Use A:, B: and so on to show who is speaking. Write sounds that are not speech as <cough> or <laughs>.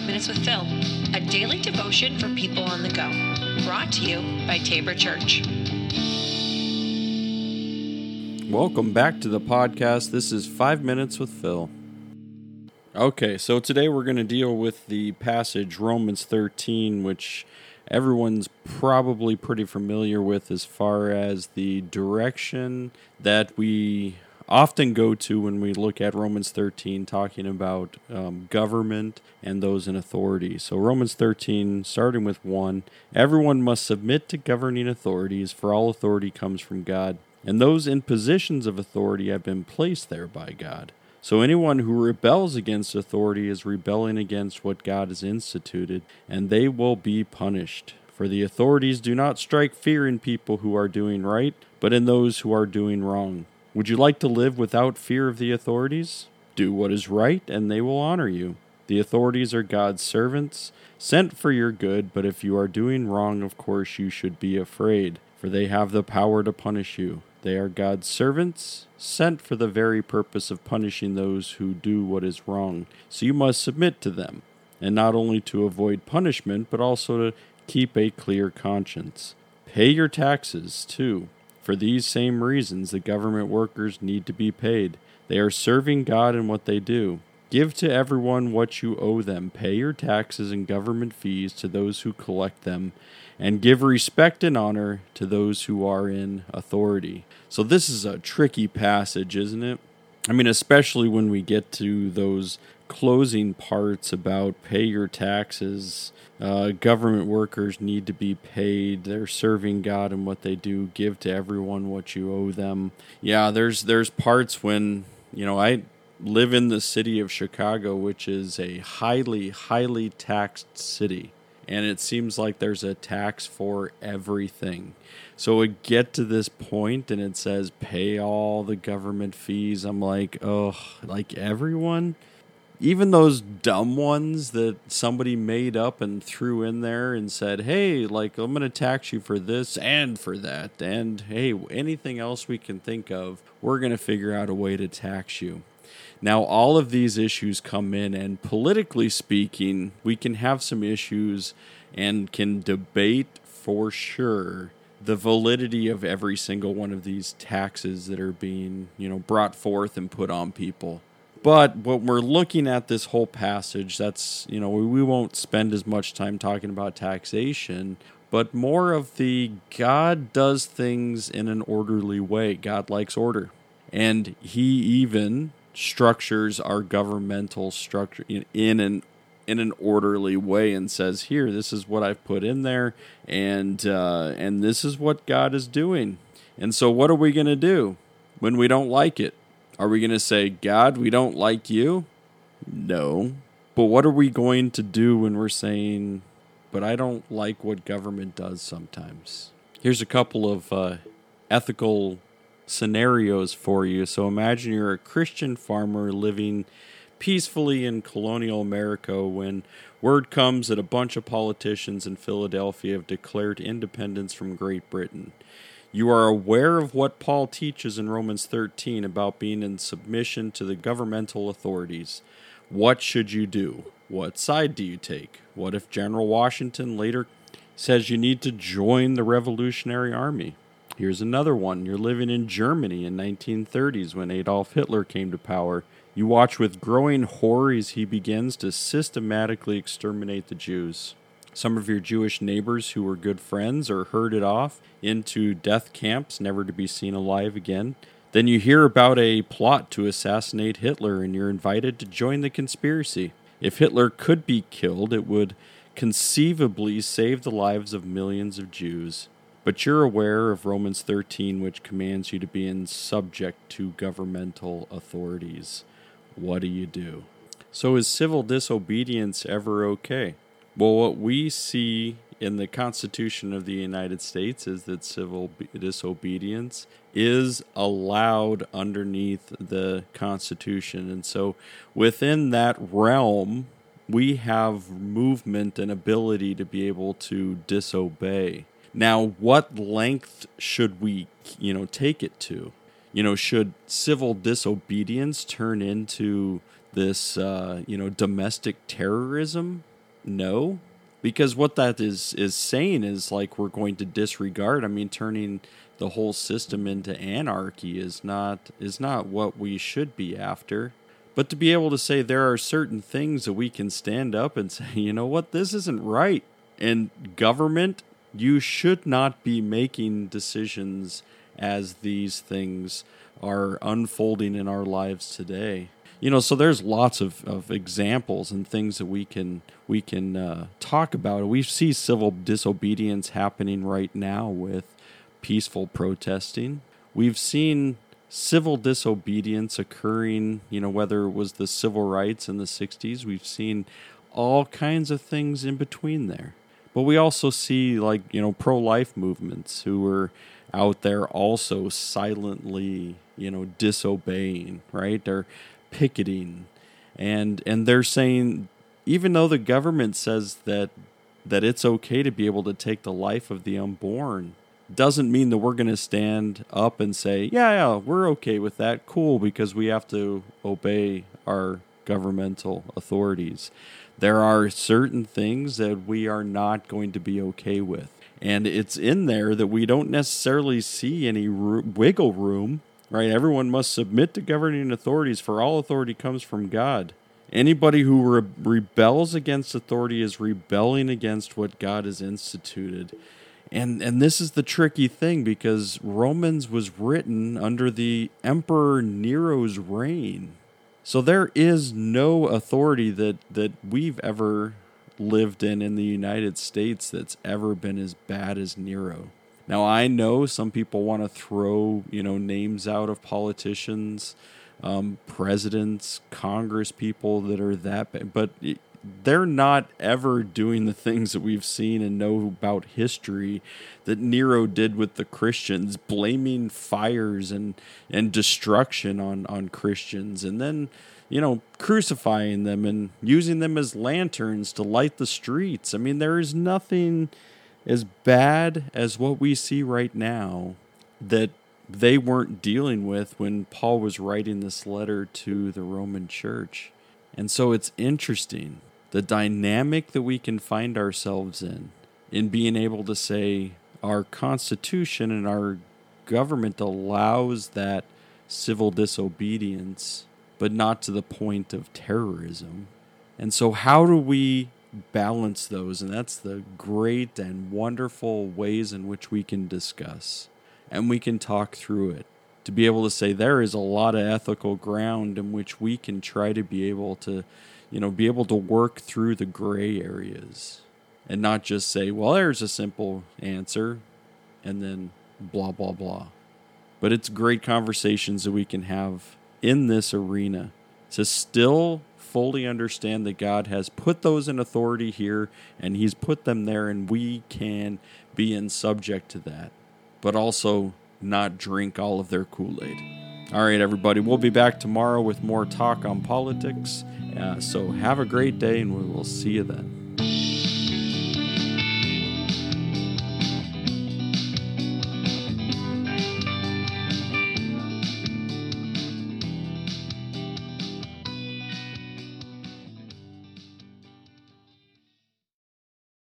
A: Five Minutes with Phil, a daily devotion for people on the go. Brought to you by Tabor Church.
B: Welcome back to the podcast. This is Five Minutes with Phil. Okay, so today we're going to deal with the passage Romans 13, which everyone's probably pretty familiar with as far as the direction that we often go to when we look at Romans 13, talking about um, government and those in authority. So, Romans 13, starting with 1 Everyone must submit to governing authorities, for all authority comes from God, and those in positions of authority have been placed there by God. So, anyone who rebels against authority is rebelling against what God has instituted, and they will be punished. For the authorities do not strike fear in people who are doing right, but in those who are doing wrong. Would you like to live without fear of the authorities? Do what is right, and they will honor you. The authorities are God's servants, sent for your good, but if you are doing wrong, of course you should be afraid, for they have the power to punish you. They are God's servants, sent for the very purpose of punishing those who do what is wrong. So you must submit to them, and not only to avoid punishment, but also to keep a clear conscience. Pay your taxes, too for these same reasons, the government workers need to be paid. They are serving God in what they do. Give to everyone what you owe them. Pay your taxes and government fees to those who collect them, and give respect and honor to those who are in authority. So, this is a tricky passage, isn't it? I mean, especially when we get to those closing parts about pay your taxes. Uh, government workers need to be paid. They're serving God and what they do. Give to everyone what you owe them. Yeah, there's there's parts when you know I live in the city of Chicago, which is a highly highly taxed city, and it seems like there's a tax for everything. So we get to this point and it says pay all the government fees. I'm like, oh, like everyone? Even those dumb ones that somebody made up and threw in there and said, hey, like, I'm going to tax you for this and for that. And hey, anything else we can think of, we're going to figure out a way to tax you. Now, all of these issues come in, and politically speaking, we can have some issues and can debate for sure the validity of every single one of these taxes that are being, you know, brought forth and put on people. But what we're looking at this whole passage, that's, you know, we won't spend as much time talking about taxation, but more of the God does things in an orderly way. God likes order. And he even structures our governmental structure in, in an in an orderly way and says, "Here, this is what I've put in there, and uh, and this is what God is doing." And so, what are we going to do when we don't like it? Are we going to say, God, we don't like you? No. But what are we going to do when we're saying, but I don't like what government does sometimes? Here's a couple of uh, ethical scenarios for you. So imagine you're a Christian farmer living peacefully in colonial America when word comes that a bunch of politicians in Philadelphia have declared independence from Great Britain. You are aware of what Paul teaches in Romans 13 about being in submission to the governmental authorities. What should you do? What side do you take? What if General Washington later says you need to join the Revolutionary Army? Here's another one. You're living in Germany in 1930s when Adolf Hitler came to power. You watch with growing horror as he begins to systematically exterminate the Jews. Some of your Jewish neighbors who were good friends are herded off into death camps, never to be seen alive again. Then you hear about a plot to assassinate Hitler and you're invited to join the conspiracy. If Hitler could be killed, it would conceivably save the lives of millions of Jews. But you're aware of Romans 13, which commands you to be in subject to governmental authorities. What do you do? So, is civil disobedience ever okay? Well, what we see in the Constitution of the United States is that civil disobedience is allowed underneath the Constitution. And so within that realm, we have movement and ability to be able to disobey. Now, what length should we, you know, take it to? You know, should civil disobedience turn into this, uh, you know, domestic terrorism? No, because what that is is saying is like we're going to disregard. I mean, turning the whole system into anarchy is not is not what we should be after. But to be able to say there are certain things that we can stand up and <laughs> say, you know what, this isn't right. And government, you should not be making decisions as these things are unfolding in our lives today you know so there's lots of, of examples and things that we can we can uh, talk about. We see civil disobedience happening right now with peaceful protesting. We've seen civil disobedience occurring you know whether it was the civil rights in the 60s we've seen all kinds of things in between there. But we also see like you know pro-life movements who were out there also silently you know disobeying right? They're picketing. And and they're saying even though the government says that that it's okay to be able to take the life of the unborn doesn't mean that we're going to stand up and say yeah yeah we're okay with that. Cool because we have to obey our governmental authorities. There are certain things that we are not going to be okay with. And it's in there that we don't necessarily see any wiggle room right? Everyone must submit to governing authorities, for all authority comes from God. Anybody who re- rebels against authority is rebelling against what God has instituted. And and this is the tricky thing because Romans was written under the Emperor Nero's reign. So there is no authority that that we've ever lived in in the United States that's ever been as bad as Nero. Now I know some people want to throw you know names out of politicians, um, presidents, Congress people that are that, but they're not ever doing the things that we've seen and know about history that Nero did with the Christians, blaming fires and and destruction on on Christians, and then you know crucifying them and using them as lanterns to light the streets. I mean, there is nothing as bad as what we see right now that they weren't dealing with when Paul was writing this letter to the Roman church. And so it's interesting the dynamic that we can find ourselves in, in being able to say our Constitution and our government allows that civil disobedience, but not to the point of terrorism. And so, how do we balance those. And that's the great and wonderful ways in which we can discuss and we can talk through it. To be able to say there is a lot of ethical ground in which we can try to be able to, you know, be able to work through the gray areas and not just say, well, there's a simple answer and then blah, blah, blah. But it's great conversations that we can have in this arena to still fully understand that God has put those in authority here and He's put them there, and we can be in subject to that, but also not drink all of their Kool Aid. All right, everybody, we'll be back tomorrow with more talk on politics. Uh, so have a great day, and we will see you then.